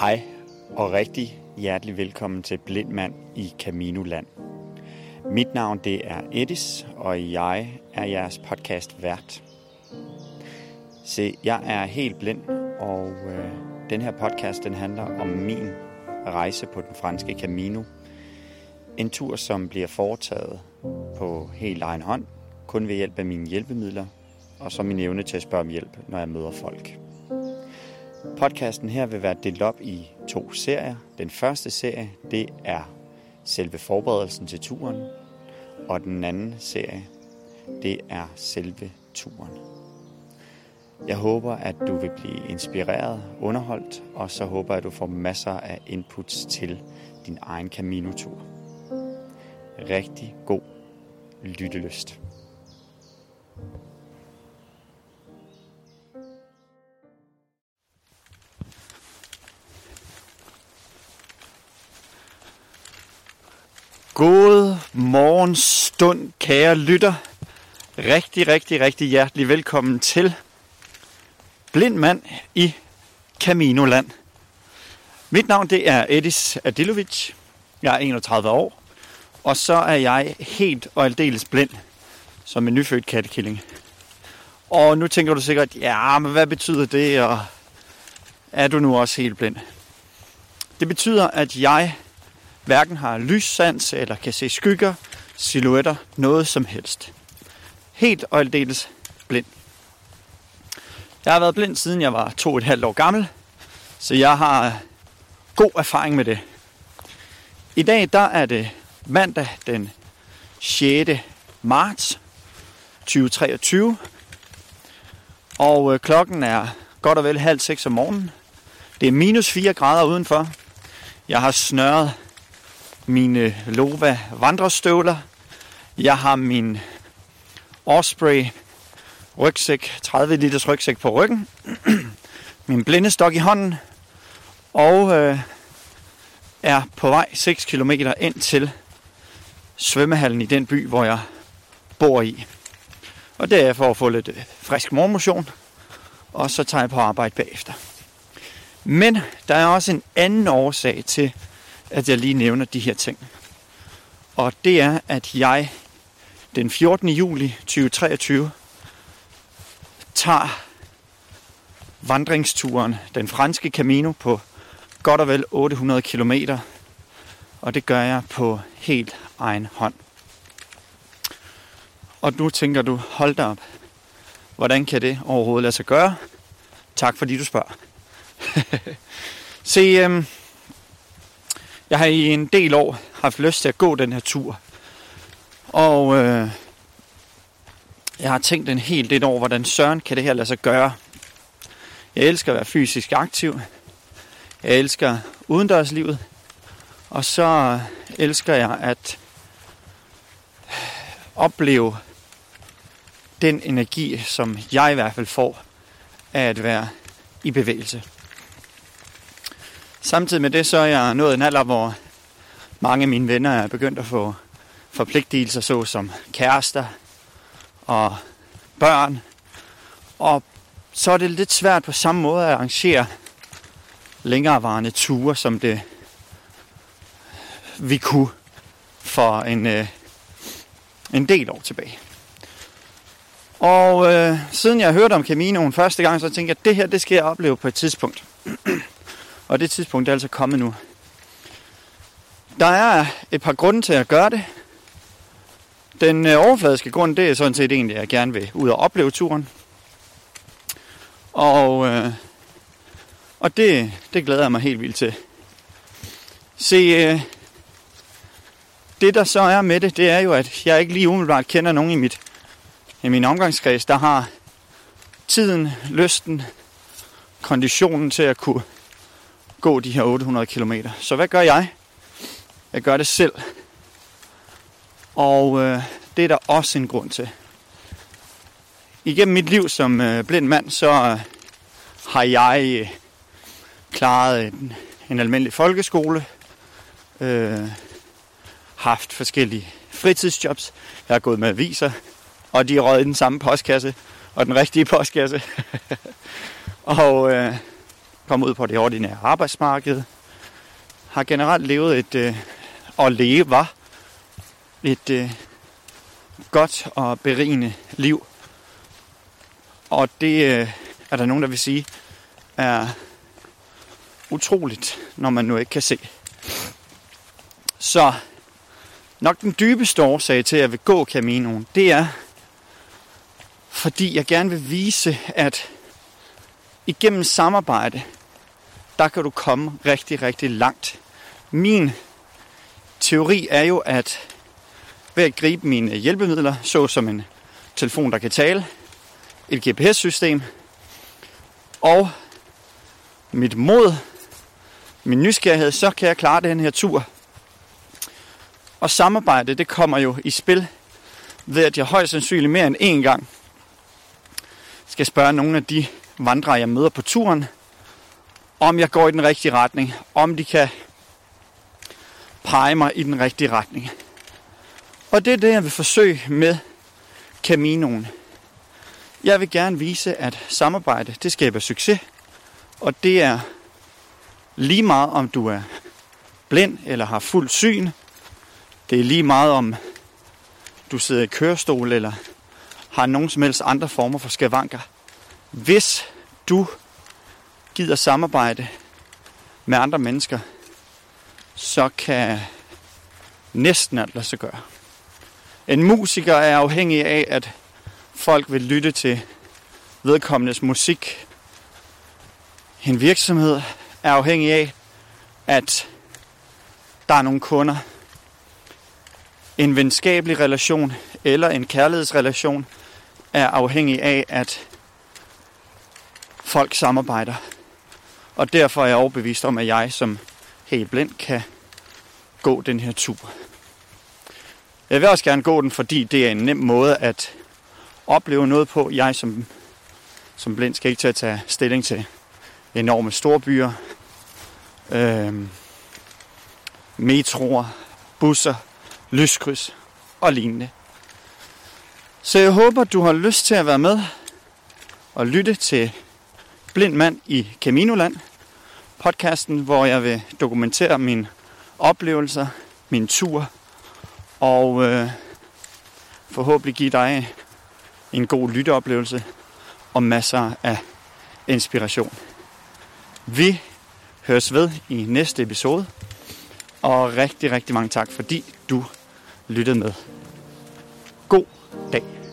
Hej og rigtig hjertelig velkommen til Blindmand i Caminoland. Mit navn det er Edis, og jeg er jeres podcast vært. Se, jeg er helt blind, og øh, den her podcast den handler om min rejse på den franske Camino. En tur, som bliver foretaget på helt egen hånd, kun ved hjælp af mine hjælpemidler, og så min evne til at spørge om hjælp, når jeg møder folk. Podcasten her vil være delt op i to serier. Den første serie, det er selve forberedelsen til turen, og den anden serie, det er selve turen. Jeg håber, at du vil blive inspireret, underholdt, og så håber jeg, at du får masser af inputs til din egen Camino-tur. Rigtig god lyttelyst. God morgen stund, kære lytter. Rigtig, rigtig, rigtig hjertelig velkommen til Blind Mand i Caminoland. Mit navn det er Edis Adilovic. Jeg er 31 år, og så er jeg helt og aldeles blind som en nyfødt kattekilling. Og nu tænker du sikkert, ja, men hvad betyder det, og er du nu også helt blind? Det betyder, at jeg hverken har lyssans eller kan se skygger, silhuetter, noget som helst. Helt og aldeles blind. Jeg har været blind siden jeg var to og et halvt år gammel, så jeg har øh, god erfaring med det. I dag der er det mandag den 6. marts 2023, og øh, klokken er godt og vel halv seks om morgenen. Det er minus 4 grader udenfor. Jeg har snørret mine Lova vandrestøvler. Jeg har min Osprey rygsæk, 30 liters rygsæk på ryggen. min blindestok i hånden. Og øh, er på vej 6 km ind til svømmehallen i den by, hvor jeg bor i. Og det er for at få lidt øh, frisk morgenmotion. Og så tager jeg på arbejde bagefter. Men der er også en anden årsag til, at jeg lige nævner de her ting. Og det er, at jeg den 14. juli 2023 tager vandringsturen, den franske Camino, på godt og vel 800 km. Og det gør jeg på helt egen hånd. Og nu tænker du, hold da op, hvordan kan det overhovedet lade sig gøre? Tak fordi du spørger. Se, øhm, jeg har i en del år haft lyst til at gå den her tur. Og øh, jeg har tænkt en hel del over, hvordan søren kan det her lade sig gøre. Jeg elsker at være fysisk aktiv. Jeg elsker udendørslivet. Og så elsker jeg at opleve den energi, som jeg i hvert fald får af at være i bevægelse. Samtidig med det, så er jeg nået en alder, hvor mange af mine venner er begyndt at få forpligtelser, såsom kærester og børn. Og så er det lidt svært på samme måde at arrangere længerevarende ture, som det vi kunne for en, øh, en del år tilbage. Og øh, siden jeg hørte om Caminoen første gang, så tænkte jeg, at det her, det skal jeg opleve på et tidspunkt. Og det tidspunkt er altså kommet nu. Der er et par grunde til at gøre det. Den øh, overfladiske grund, det er sådan set egentlig, at jeg gerne vil ud og opleve turen. Og, øh, og det, det glæder jeg mig helt vildt til. Se, øh, det der så er med det, det er jo, at jeg ikke lige umiddelbart kender nogen i, mit, i min omgangskreds, der har tiden, lysten, konditionen til at kunne gå de her 800 km. Så hvad gør jeg? Jeg gør det selv. Og øh, det er der også en grund til. Igennem mit liv som øh, blind mand, så øh, har jeg øh, klaret en, en almindelig folkeskole, øh, haft forskellige fritidsjobs, jeg har gået med aviser, og de er røget i den samme postkasse, og den rigtige postkasse. og øh, kommet ud på det ordinære arbejdsmarked, har generelt levet et, øh, og lever et øh, godt og berigende liv. Og det øh, er der nogen, der vil sige, er utroligt, når man nu ikke kan se. Så nok den dybeste årsag til, at jeg vil gå Caminoen, det er, fordi jeg gerne vil vise, at igennem samarbejde, der kan du komme rigtig, rigtig langt. Min teori er jo, at ved at gribe mine hjælpemidler, såsom en telefon, der kan tale, et GPS-system og mit mod, min nysgerrighed, så kan jeg klare den her tur. Og samarbejde, det kommer jo i spil ved, at jeg højst sandsynligt mere end én gang skal spørge nogle af de vandrere, jeg møder på turen, om jeg går i den rigtige retning, om de kan pege mig i den rigtige retning. Og det er det, jeg vil forsøge med Caminoen. Jeg vil gerne vise, at samarbejde, det skaber succes. Og det er lige meget, om du er blind eller har fuld syn. Det er lige meget, om du sidder i kørestol eller har nogen som helst andre former for skavanker. Hvis du gider samarbejde med andre mennesker, så kan næsten alt lade sig gøre. En musiker er afhængig af, at folk vil lytte til vedkommendes musik. En virksomhed er afhængig af, at der er nogle kunder. En venskabelig relation eller en kærlighedsrelation er afhængig af, at folk samarbejder. Og derfor er jeg overbevist om, at jeg som helt blind kan gå den her tur. Jeg vil også gerne gå den, fordi det er en nem måde at opleve noget på. Jeg som, som blind skal ikke til at tage stilling til enorme storbyer, øh, metroer, busser, lyskryds og lignende. Så jeg håber, du har lyst til at være med og lytte til Blind Mand i Caminoland, podcasten, hvor jeg vil dokumentere mine oplevelser, min tur, og øh, forhåbentlig give dig en god lytteoplevelse og masser af inspiration. Vi høres ved i næste episode, og rigtig, rigtig mange tak, fordi du lyttede med. God dag.